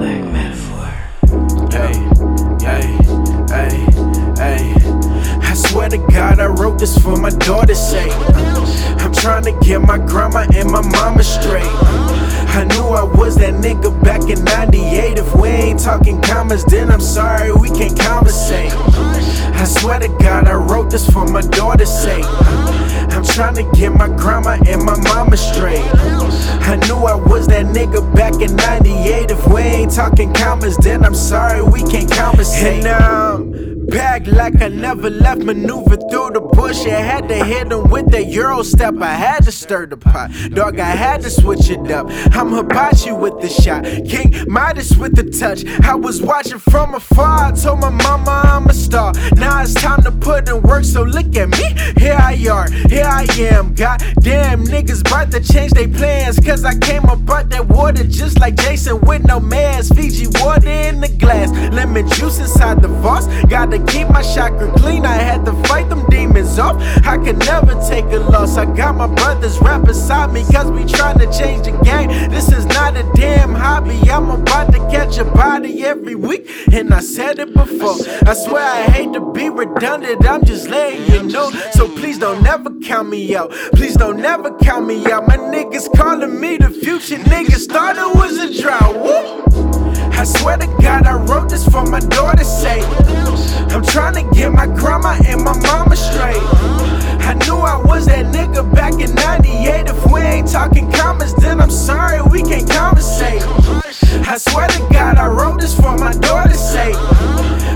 Mm. I swear to God, I wrote this for my daughter's sake. I'm trying to get my grandma and my mama straight. I knew I was that nigga back in 98. If we ain't talking commas, then I'm sorry we can't conversate. I swear to God, I wrote this for my daughter's sake. I'm trying to get my grandma and my mama straight. I knew I was that nigga back in 98. Talking commas, then I'm sorry, we can't conversate. And I'm back like I never left, maneuver through the bush. I had to hit him with that Euro step. I had to stir the pot. Dog, I had to switch it up. I'm Hibachi with the shot, King Midas with the touch. I was watching from afar. I told my mama I'm a star. Now it's time to put in work, so look at me. Here I are, here I am. Goddamn niggas about to change their plans. Cause I came up out that water just like Jason with no mask. Fiji water in the glass, lemon juice inside the vase. Gotta keep my chakra clean. I had to fight off. I could never take a loss. I got my brothers right beside me, cause we tryna change the game. This is not a damn hobby. I'm about to catch a body every week, and I said it before. I swear I hate to be redundant, I'm just letting you know. So please don't never count me out. Please don't never count me out. My niggas calling me the future niggas. Thought it was a drought. Woo! I swear to God, I wrote this for my daughter's sake. I'm trying to get my grandma and my mama straight. I knew I was that nigga back in 98. If we ain't talking commas, then I'm sorry, we can't conversate. I swear to God, I wrote this for my daughter's sake.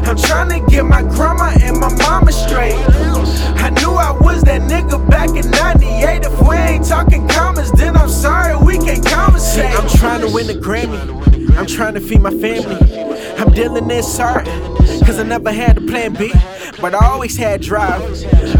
I'm trying to get my grandma and my mama straight. I knew I was that nigga back in 98. If we ain't talking commas, then I'm sorry, we can't conversate. I'm trying to win a Grammy. I'm trying to feed my family. I'm dealing this hard, cause I never had a plan B. But I always had drive,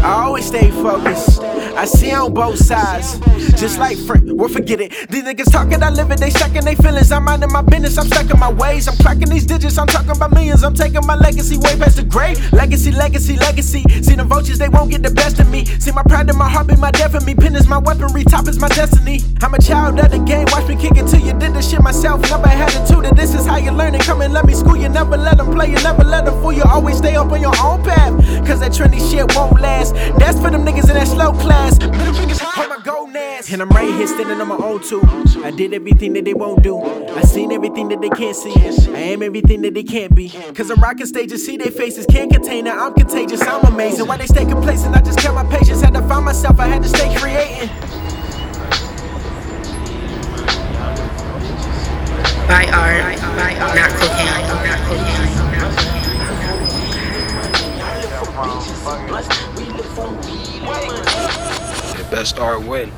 I always stayed focused. I see on both sides, just like friend. Well, forget it. These niggas talking, I live it, they stuck in their feelings. I'm minding my business, I'm stuck in my ways. I'm clocking these digits, I'm talking about millions. I'm taking my legacy way past the grave. Legacy, legacy, legacy. See them vultures, they won't get the best of me. See my pride and my heart be my death of me. Pen is my weaponry, top is my destiny. I'm a child of the game, watch me kick it till you did this shit myself. Never had to tutor, this is how you learn it. Come and let me school you, never let them play you, never let them fool you. Always stay up on your own path, cause that trendy shit won't last. That's for them niggas in that slow class. Middle fingers high, my gonads. And I'm right here standing on my own too. I did everything that they won't do. I seen everything that they can't see. I am everything that they can't be. Cause I'm rocking stages, see their faces, can't contain it. I'm contagious, I'm amazing. Why they stay complacent? I just kept my patience, had to find myself, I had to stay creating. Buy art, not cocaine, not cocaine. Best art win.